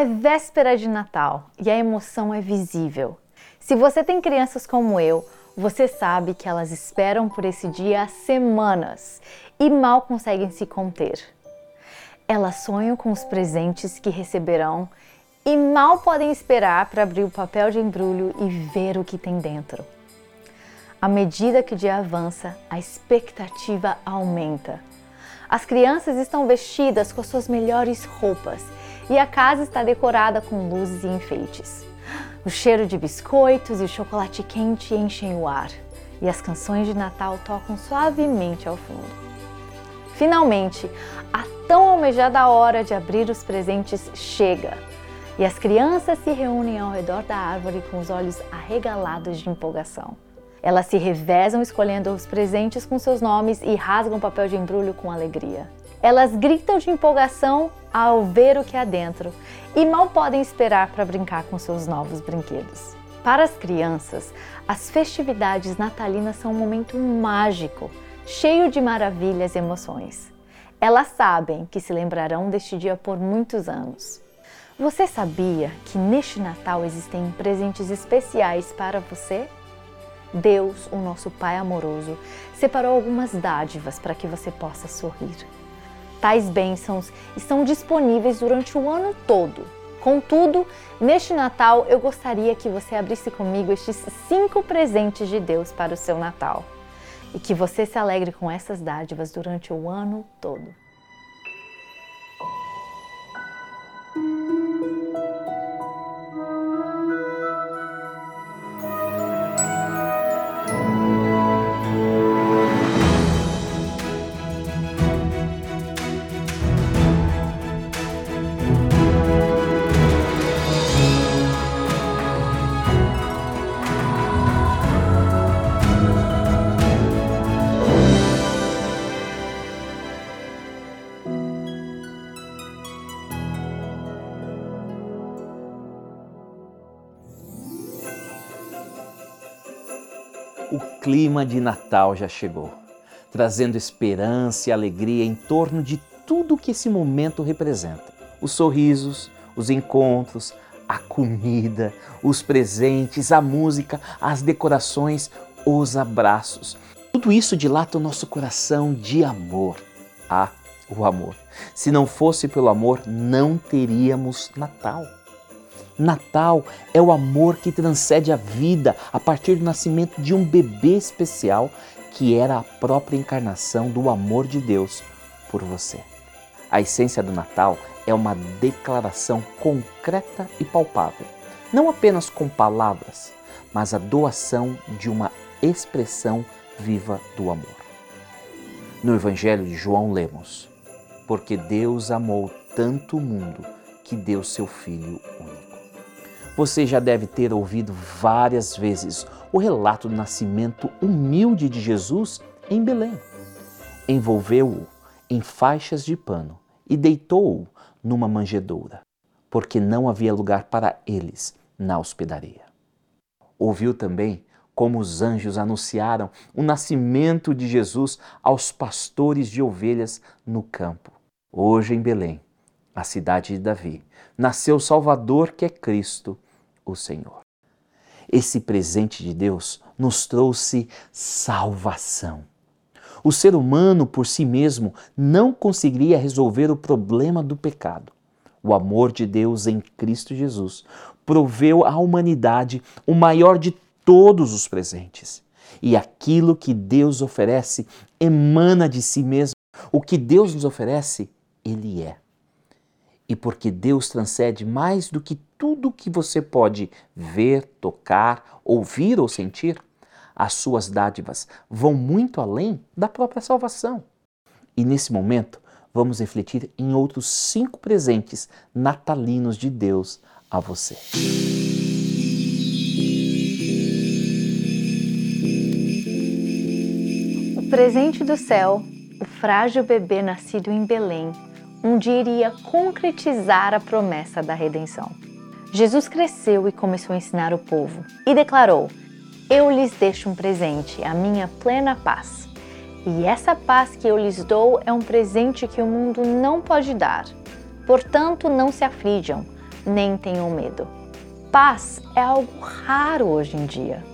É véspera de Natal e a emoção é visível. Se você tem crianças como eu, você sabe que elas esperam por esse dia há semanas e mal conseguem se conter. Elas sonham com os presentes que receberão e mal podem esperar para abrir o papel de embrulho e ver o que tem dentro. À medida que o dia avança, a expectativa aumenta. As crianças estão vestidas com suas melhores roupas e a casa está decorada com luzes e enfeites. O cheiro de biscoitos e chocolate quente enchem o ar e as canções de Natal tocam suavemente ao fundo. Finalmente, a tão almejada hora de abrir os presentes chega e as crianças se reúnem ao redor da árvore com os olhos arregalados de empolgação. Elas se revezam escolhendo os presentes com seus nomes e rasgam o papel de embrulho com alegria. Elas gritam de empolgação ao ver o que há dentro e mal podem esperar para brincar com seus novos brinquedos. Para as crianças, as festividades natalinas são um momento mágico, cheio de maravilhas e emoções. Elas sabem que se lembrarão deste dia por muitos anos. Você sabia que neste Natal existem presentes especiais para você? Deus, o nosso Pai amoroso, separou algumas dádivas para que você possa sorrir. Tais bênçãos estão disponíveis durante o ano todo. Contudo, neste Natal eu gostaria que você abrisse comigo estes cinco presentes de Deus para o seu Natal e que você se alegre com essas dádivas durante o ano todo. Clima de Natal já chegou, trazendo esperança e alegria em torno de tudo que esse momento representa. Os sorrisos, os encontros, a comida, os presentes, a música, as decorações, os abraços. Tudo isso dilata o nosso coração de amor. Ah, o amor. Se não fosse pelo amor, não teríamos Natal. Natal é o amor que transcende a vida a partir do nascimento de um bebê especial que era a própria encarnação do amor de Deus por você. A essência do Natal é uma declaração concreta e palpável, não apenas com palavras, mas a doação de uma expressão viva do amor. No Evangelho de João lemos: Porque Deus amou tanto o mundo que deu seu Filho único. Você já deve ter ouvido várias vezes o relato do nascimento humilde de Jesus em Belém. Envolveu-o em faixas de pano e deitou-o numa manjedoura, porque não havia lugar para eles na hospedaria. Ouviu também como os anjos anunciaram o nascimento de Jesus aos pastores de ovelhas no campo. Hoje em Belém, a cidade de Davi, nasceu o Salvador que é Cristo, o Senhor. Esse presente de Deus nos trouxe salvação. O ser humano por si mesmo não conseguiria resolver o problema do pecado. O amor de Deus em Cristo Jesus proveu à humanidade o maior de todos os presentes. E aquilo que Deus oferece emana de si mesmo. O que Deus nos oferece, Ele é. E porque Deus transcende mais do que tudo que você pode ver, tocar, ouvir ou sentir, as suas dádivas vão muito além da própria salvação. E nesse momento, vamos refletir em outros cinco presentes natalinos de Deus a você. O presente do céu, o frágil bebê nascido em Belém um dia iria concretizar a promessa da redenção. Jesus cresceu e começou a ensinar o povo e declarou: Eu lhes deixo um presente, a minha plena paz. E essa paz que eu lhes dou é um presente que o mundo não pode dar. Portanto, não se aflijam, nem tenham medo. Paz é algo raro hoje em dia.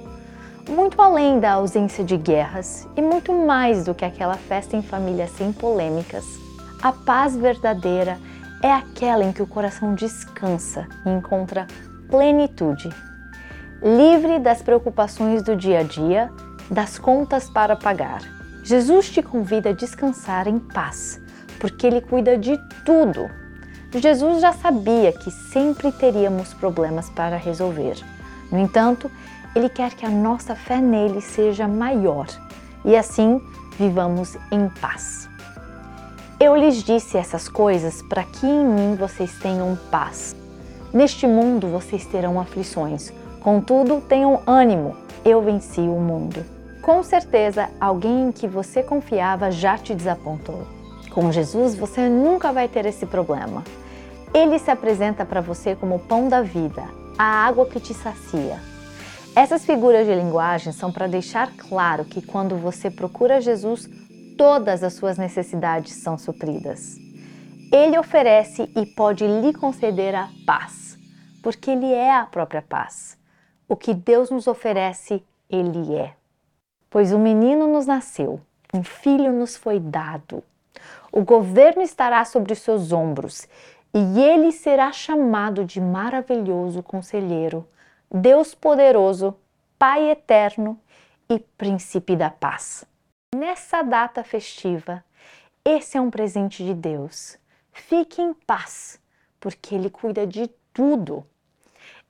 Muito além da ausência de guerras e muito mais do que aquela festa em família sem polêmicas, a paz verdadeira é aquela em que o coração descansa e encontra plenitude. Livre das preocupações do dia a dia, das contas para pagar. Jesus te convida a descansar em paz, porque Ele cuida de tudo. Jesus já sabia que sempre teríamos problemas para resolver. No entanto, Ele quer que a nossa fé nele seja maior e assim vivamos em paz. Eu lhes disse essas coisas para que em mim vocês tenham paz. Neste mundo vocês terão aflições, contudo, tenham ânimo, eu venci o mundo. Com certeza, alguém em que você confiava já te desapontou. Com Jesus, você nunca vai ter esse problema. Ele se apresenta para você como o pão da vida, a água que te sacia. Essas figuras de linguagem são para deixar claro que quando você procura Jesus, todas as suas necessidades são supridas. Ele oferece e pode lhe conceder a paz, porque Ele é a própria paz. O que Deus nos oferece, Ele é. Pois um menino nos nasceu, um filho nos foi dado. O governo estará sobre os seus ombros e ele será chamado de maravilhoso conselheiro, Deus poderoso, Pai eterno e príncipe da paz. Nessa data festiva, esse é um presente de Deus. Fique em paz, porque Ele cuida de tudo.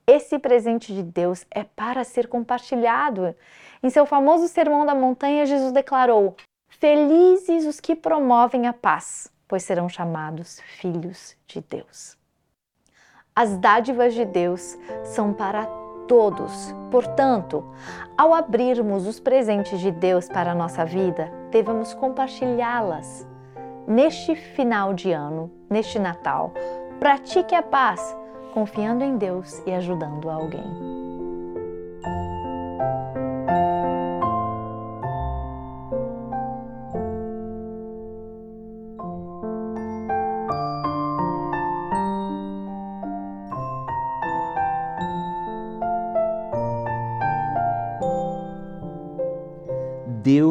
Esse presente de Deus é para ser compartilhado. Em seu famoso Sermão da Montanha, Jesus declarou: Felizes os que promovem a paz, pois serão chamados filhos de Deus. As dádivas de Deus são para todos. Portanto, ao abrirmos os presentes de Deus para a nossa vida, devemos compartilhá-las. Neste final de ano, neste Natal, pratique a paz, confiando em Deus e ajudando alguém.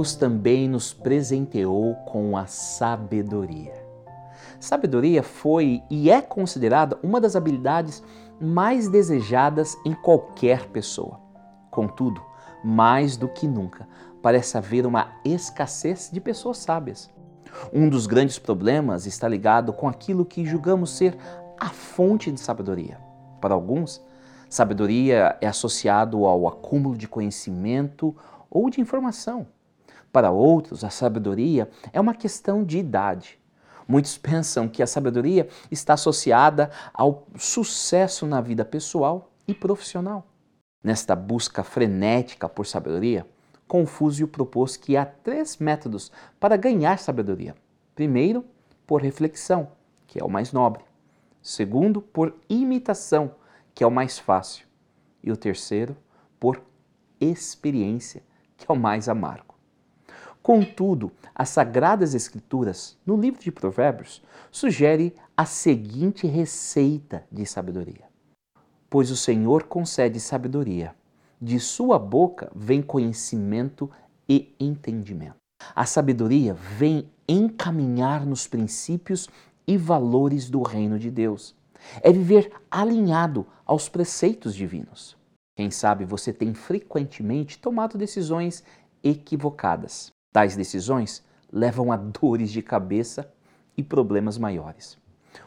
Deus também nos presenteou com a sabedoria. Sabedoria foi e é considerada uma das habilidades mais desejadas em qualquer pessoa. Contudo, mais do que nunca, parece haver uma escassez de pessoas sábias. Um dos grandes problemas está ligado com aquilo que julgamos ser a fonte de sabedoria. Para alguns, sabedoria é associado ao acúmulo de conhecimento ou de informação. Para outros, a sabedoria é uma questão de idade. Muitos pensam que a sabedoria está associada ao sucesso na vida pessoal e profissional. Nesta busca frenética por sabedoria, Confúcio propôs que há três métodos para ganhar sabedoria. Primeiro, por reflexão, que é o mais nobre. Segundo, por imitação, que é o mais fácil. E o terceiro, por experiência, que é o mais amargo. Contudo, as Sagradas Escrituras, no livro de Provérbios, sugere a seguinte receita de sabedoria: Pois o Senhor concede sabedoria, de sua boca vem conhecimento e entendimento. A sabedoria vem encaminhar nos princípios e valores do reino de Deus. É viver alinhado aos preceitos divinos. Quem sabe você tem frequentemente tomado decisões equivocadas. Tais decisões levam a dores de cabeça e problemas maiores.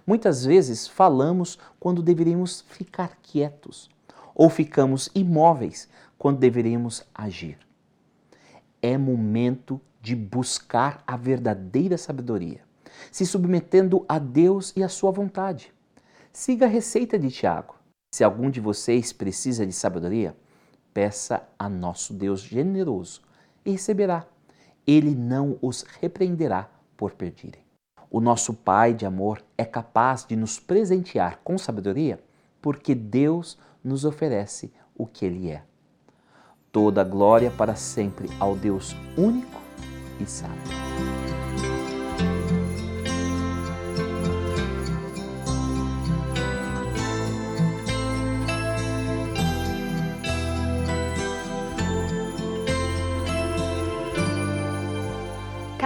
Muitas vezes falamos quando deveríamos ficar quietos ou ficamos imóveis quando deveríamos agir. É momento de buscar a verdadeira sabedoria, se submetendo a Deus e à sua vontade. Siga a receita de Tiago. Se algum de vocês precisa de sabedoria, peça a nosso Deus generoso e receberá ele não os repreenderá por pedirem. O nosso Pai de amor é capaz de nos presentear com sabedoria porque Deus nos oferece o que Ele é. Toda glória para sempre ao Deus único e sábio.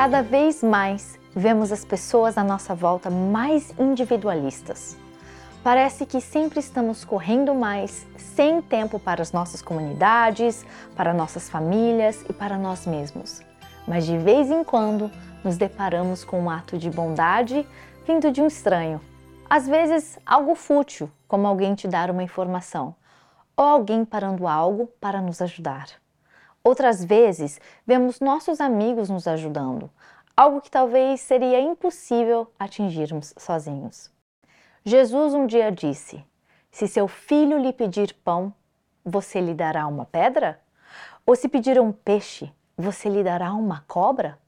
Cada vez mais vemos as pessoas à nossa volta mais individualistas. Parece que sempre estamos correndo mais, sem tempo para as nossas comunidades, para nossas famílias e para nós mesmos. Mas de vez em quando nos deparamos com um ato de bondade vindo de um estranho. Às vezes, algo fútil, como alguém te dar uma informação, ou alguém parando algo para nos ajudar. Outras vezes, vemos nossos amigos nos ajudando, algo que talvez seria impossível atingirmos sozinhos. Jesus um dia disse: Se seu filho lhe pedir pão, você lhe dará uma pedra? Ou se pedir um peixe, você lhe dará uma cobra?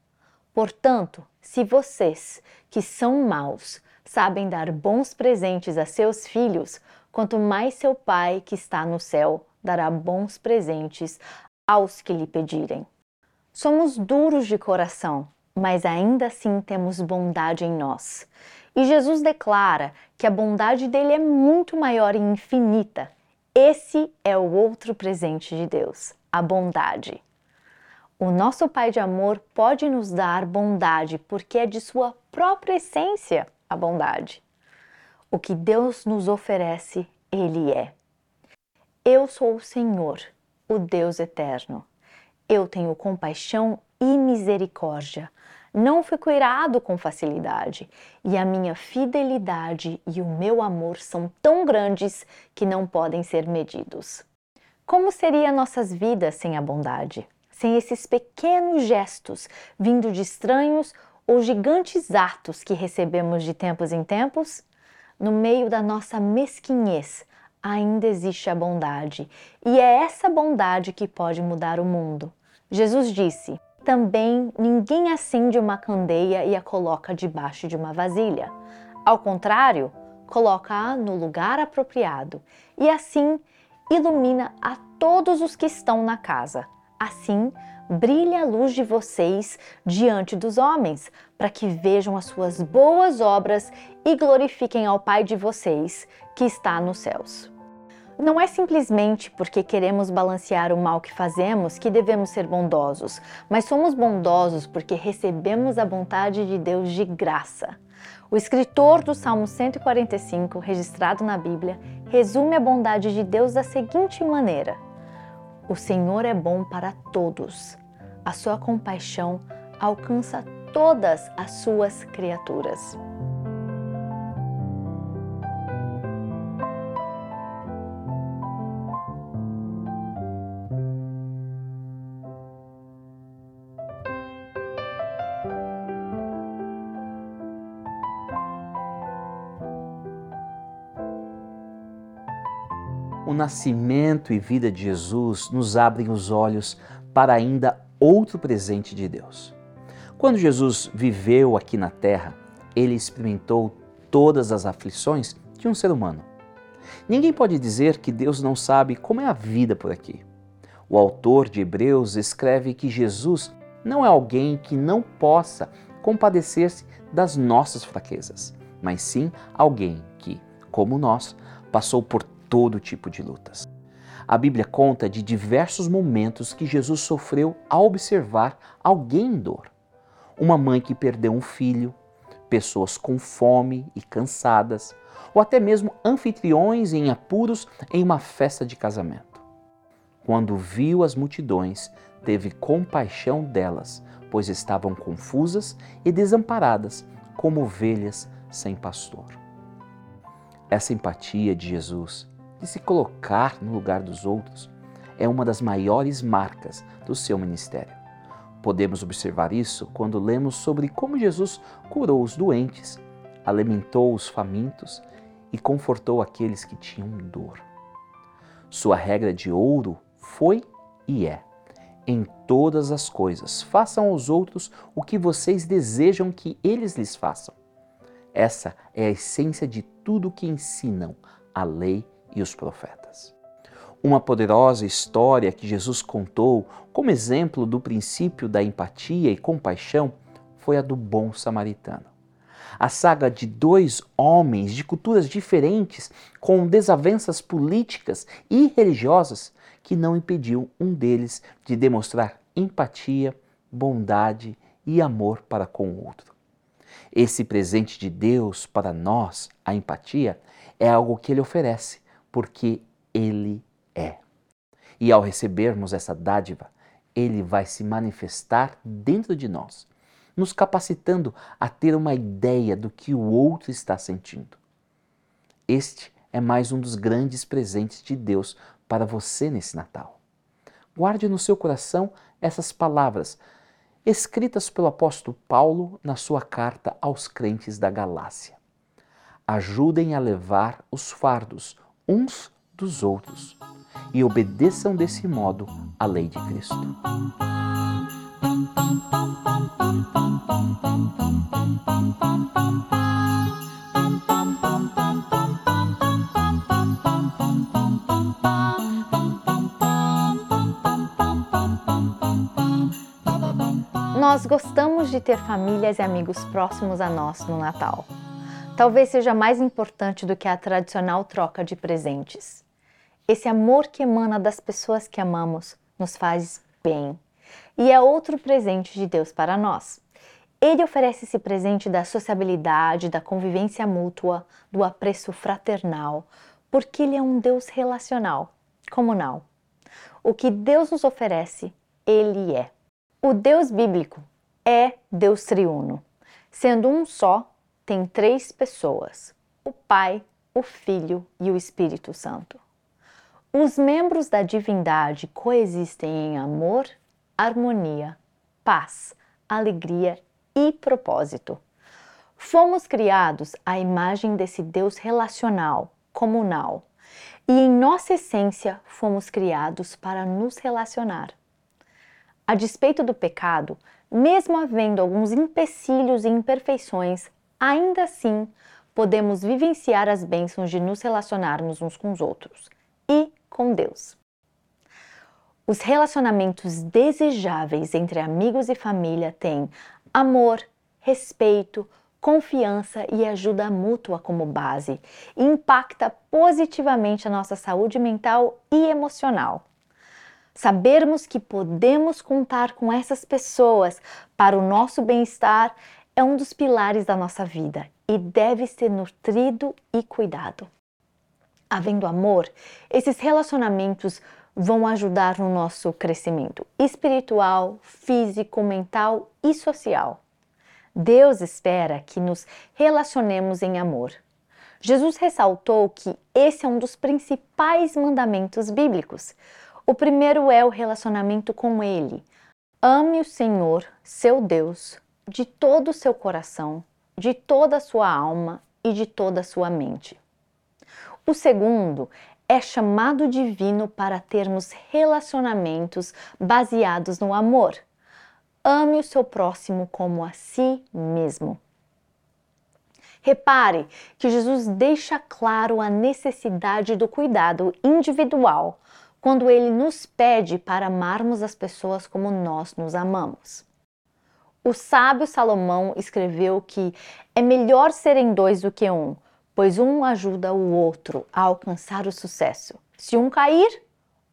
Portanto, se vocês, que são maus, sabem dar bons presentes a seus filhos, quanto mais seu Pai que está no céu dará bons presentes aos que lhe pedirem. Somos duros de coração, mas ainda assim temos bondade em nós. E Jesus declara que a bondade dele é muito maior e infinita. Esse é o outro presente de Deus, a bondade. O nosso Pai de amor pode nos dar bondade porque é de sua própria essência a bondade. O que Deus nos oferece, Ele é. Eu sou o Senhor, o Deus eterno. Eu tenho compaixão e misericórdia. Não fico irado com facilidade, e a minha fidelidade e o meu amor são tão grandes que não podem ser medidos. Como seriam nossas vidas sem a bondade? Sem esses pequenos gestos vindo de estranhos ou gigantes atos que recebemos de tempos em tempos? No meio da nossa mesquinhez, ainda existe a bondade, e é essa bondade que pode mudar o mundo. Jesus disse: também ninguém acende uma candeia e a coloca debaixo de uma vasilha. Ao contrário, coloca-a no lugar apropriado e assim ilumina a todos os que estão na casa. Assim, brilha a luz de vocês diante dos homens, para que vejam as suas boas obras e glorifiquem ao Pai de vocês que está nos céus. Não é simplesmente porque queremos balancear o mal que fazemos que devemos ser bondosos, mas somos bondosos porque recebemos a vontade de Deus de graça. O escritor do Salmo 145, registrado na Bíblia, resume a bondade de Deus da seguinte maneira: O Senhor é bom para todos. A sua compaixão alcança todas as suas criaturas. Nascimento e vida de Jesus nos abrem os olhos para ainda outro presente de Deus. Quando Jesus viveu aqui na terra, ele experimentou todas as aflições de um ser humano. Ninguém pode dizer que Deus não sabe como é a vida por aqui. O autor de Hebreus escreve que Jesus não é alguém que não possa compadecer-se das nossas fraquezas, mas sim alguém que, como nós, passou por todo tipo de lutas. A Bíblia conta de diversos momentos que Jesus sofreu ao observar alguém em dor. Uma mãe que perdeu um filho, pessoas com fome e cansadas, ou até mesmo anfitriões em apuros em uma festa de casamento. Quando viu as multidões, teve compaixão delas, pois estavam confusas e desamparadas, como ovelhas sem pastor. Essa empatia de Jesus se colocar no lugar dos outros é uma das maiores marcas do seu ministério. Podemos observar isso quando lemos sobre como Jesus curou os doentes, alimentou os famintos e confortou aqueles que tinham dor. Sua regra de ouro foi e é: em todas as coisas, façam aos outros o que vocês desejam que eles lhes façam. Essa é a essência de tudo que ensinam a lei e os profetas. Uma poderosa história que Jesus contou como exemplo do princípio da empatia e compaixão foi a do bom samaritano. A saga de dois homens de culturas diferentes, com desavenças políticas e religiosas, que não impediu um deles de demonstrar empatia, bondade e amor para com o outro. Esse presente de Deus para nós, a empatia, é algo que Ele oferece, porque Ele é. E ao recebermos essa dádiva, Ele vai se manifestar dentro de nós, nos capacitando a ter uma ideia do que o outro está sentindo. Este é mais um dos grandes presentes de Deus para você nesse Natal. Guarde no seu coração essas palavras, escritas pelo apóstolo Paulo na sua carta aos crentes da Galácia. Ajudem a levar os fardos uns dos outros e obedeçam desse modo a lei de Cristo. Nós gostamos de ter famílias e amigos próximos a nós no Natal. Talvez seja mais importante do que a tradicional troca de presentes. Esse amor que emana das pessoas que amamos nos faz bem e é outro presente de Deus para nós. Ele oferece esse presente da sociabilidade, da convivência mútua, do apreço fraternal, porque Ele é um Deus relacional, comunal. O que Deus nos oferece, Ele é. O Deus bíblico é Deus triuno. Sendo um só, tem três pessoas: o Pai, o Filho e o Espírito Santo. Os membros da divindade coexistem em amor, harmonia, paz, alegria e propósito. Fomos criados à imagem desse Deus relacional, comunal, e em nossa essência fomos criados para nos relacionar. A despeito do pecado, mesmo havendo alguns empecilhos e imperfeições, ainda assim podemos vivenciar as bênçãos de nos relacionarmos uns com os outros e com Deus. Os relacionamentos desejáveis entre amigos e família têm amor, respeito, confiança e ajuda mútua como base e impacta positivamente a nossa saúde mental e emocional. Sabermos que podemos contar com essas pessoas para o nosso bem-estar é um dos pilares da nossa vida e deve ser nutrido e cuidado. Havendo amor, esses relacionamentos vão ajudar no nosso crescimento espiritual, físico, mental e social. Deus espera que nos relacionemos em amor. Jesus ressaltou que esse é um dos principais mandamentos bíblicos. O primeiro é o relacionamento com Ele. Ame o Senhor, seu Deus, de todo o seu coração, de toda a sua alma e de toda a sua mente. O segundo é chamado divino para termos relacionamentos baseados no amor. Ame o seu próximo como a si mesmo. Repare que Jesus deixa claro a necessidade do cuidado individual quando ele nos pede para amarmos as pessoas como nós nos amamos. O sábio Salomão escreveu que é melhor serem dois do que um, pois um ajuda o outro a alcançar o sucesso. Se um cair,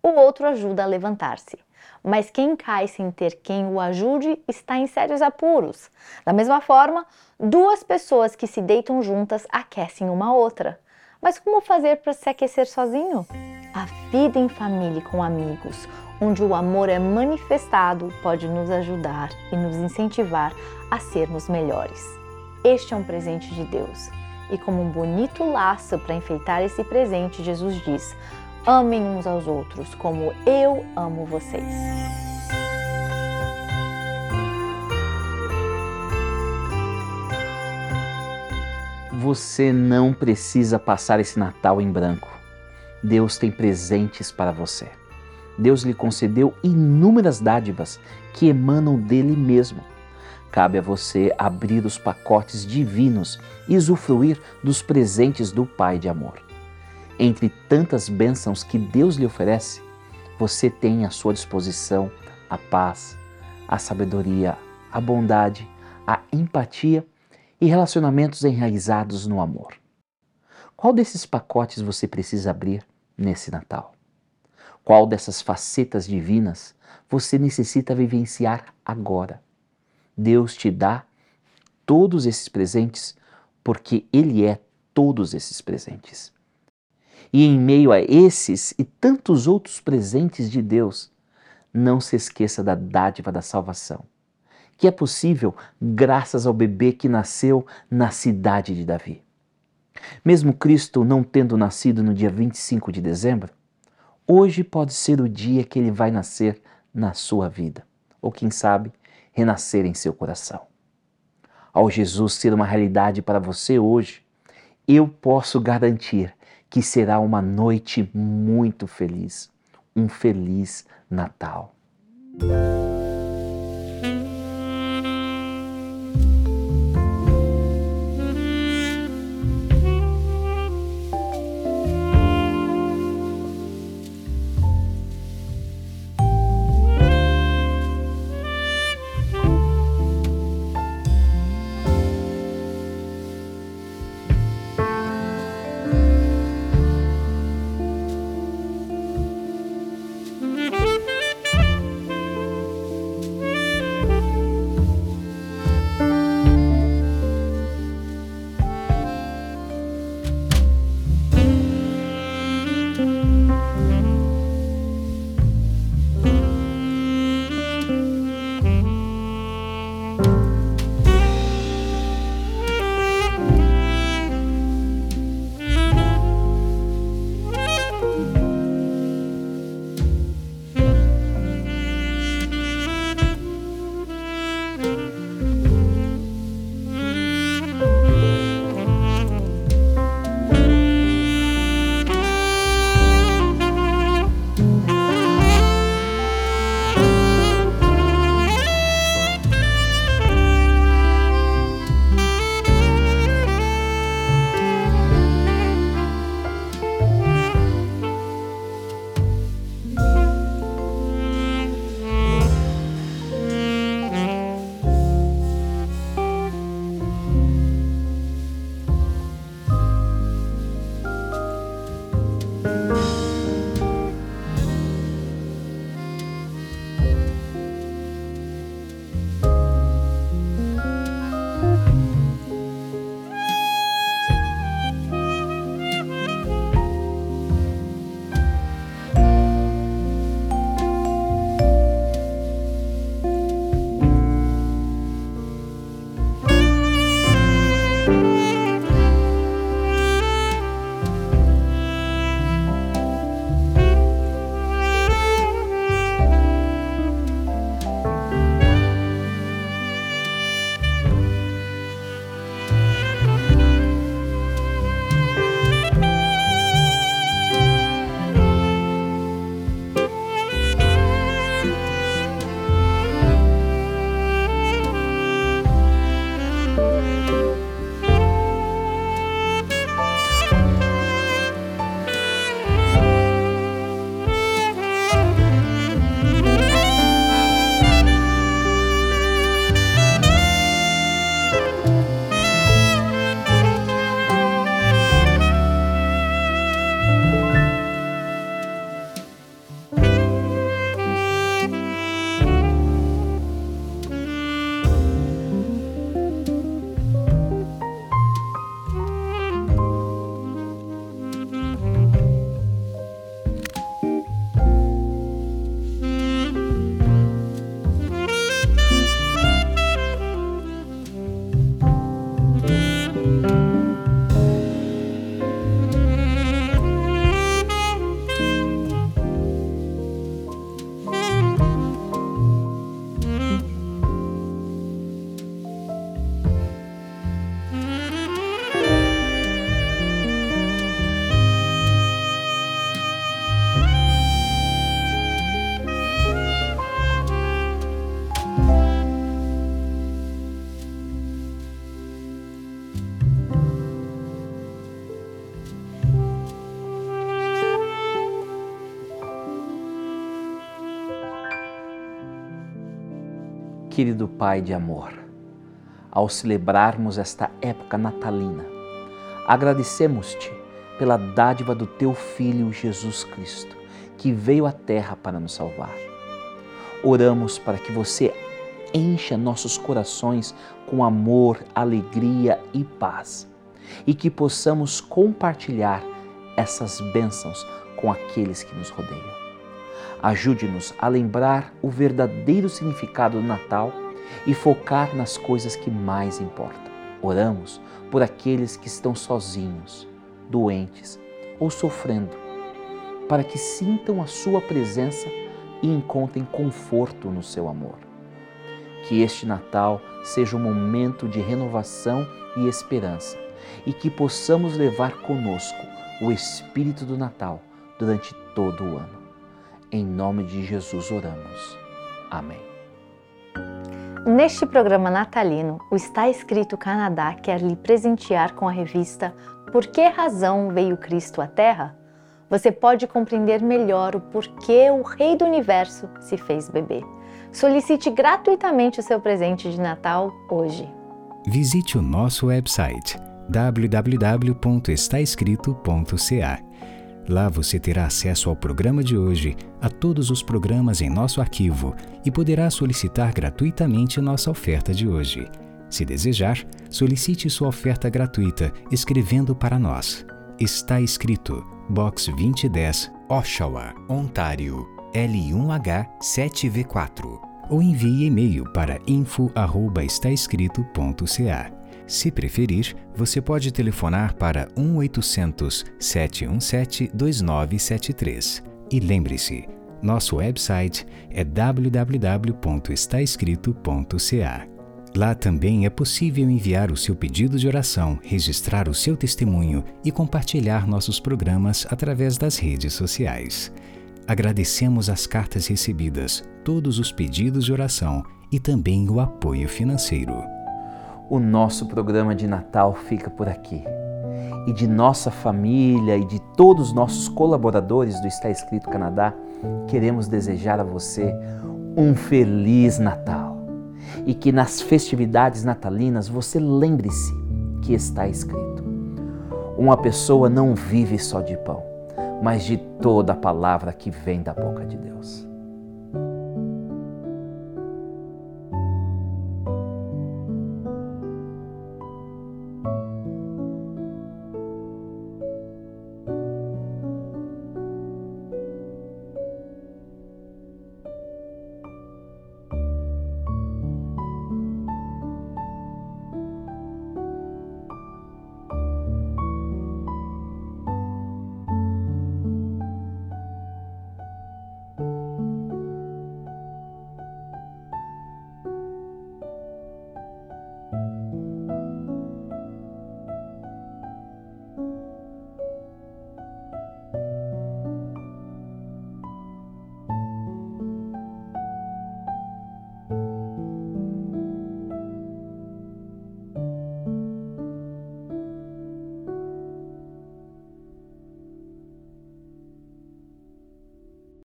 o outro ajuda a levantar-se. Mas quem cai sem ter quem o ajude está em sérios apuros. Da mesma forma, duas pessoas que se deitam juntas aquecem uma outra. Mas como fazer para se aquecer sozinho? A vida em família e com amigos, onde o amor é manifestado, pode nos ajudar e nos incentivar a sermos melhores. Este é um presente de Deus. E como um bonito laço para enfeitar esse presente, Jesus diz: Amem uns aos outros como eu amo vocês. Você não precisa passar esse Natal em branco. Deus tem presentes para você. Deus lhe concedeu inúmeras dádivas que emanam dele mesmo. Cabe a você abrir os pacotes divinos e usufruir dos presentes do Pai de amor. Entre tantas bênçãos que Deus lhe oferece, você tem à sua disposição a paz, a sabedoria, a bondade, a empatia e relacionamentos enraizados no amor. Qual desses pacotes você precisa abrir nesse Natal? Qual dessas facetas divinas você necessita vivenciar agora? Deus te dá todos esses presentes porque Ele é todos esses presentes. E em meio a esses e tantos outros presentes de Deus, não se esqueça da dádiva da salvação, que é possível graças ao bebê que nasceu na cidade de Davi. Mesmo Cristo não tendo nascido no dia 25 de dezembro, hoje pode ser o dia que ele vai nascer na sua vida, ou quem sabe, renascer em seu coração. Ao Jesus ser uma realidade para você hoje, eu posso garantir que será uma noite muito feliz, um feliz Natal. Querido Pai de amor, ao celebrarmos esta época natalina, agradecemos-te pela dádiva do teu Filho Jesus Cristo, que veio à Terra para nos salvar. Oramos para que você encha nossos corações com amor, alegria e paz, e que possamos compartilhar essas bênçãos com aqueles que nos rodeiam. Ajude-nos a lembrar o verdadeiro significado do Natal e focar nas coisas que mais importam. Oramos por aqueles que estão sozinhos, doentes ou sofrendo, para que sintam a Sua presença e encontrem conforto no seu amor. Que este Natal seja um momento de renovação e esperança e que possamos levar conosco o espírito do Natal durante todo o ano. Em nome de Jesus oramos. Amém. Neste programa natalino, o Está Escrito Canadá quer lhe presentear com a revista Por que razão veio Cristo à Terra? Você pode compreender melhor o porquê o Rei do Universo se fez bebê. Solicite gratuitamente o seu presente de Natal hoje. Visite o nosso website www.estaescrito.ca. Lá você terá acesso ao programa de hoje, a todos os programas em nosso arquivo e poderá solicitar gratuitamente nossa oferta de hoje. Se desejar, solicite sua oferta gratuita escrevendo para nós. Está escrito Box 2010, Oshawa, Ontário, L1H 7V4 ou envie e-mail para info@estaescrito.ca. Se preferir, você pode telefonar para 1-800-717-2973. E lembre-se, nosso website é www.estaescrito.ca. Lá também é possível enviar o seu pedido de oração, registrar o seu testemunho e compartilhar nossos programas através das redes sociais. Agradecemos as cartas recebidas, todos os pedidos de oração e também o apoio financeiro o nosso programa de Natal fica por aqui. E de nossa família e de todos os nossos colaboradores do Está Escrito Canadá, queremos desejar a você um feliz Natal. E que nas festividades natalinas você lembre-se que está escrito: Uma pessoa não vive só de pão, mas de toda a palavra que vem da boca de Deus.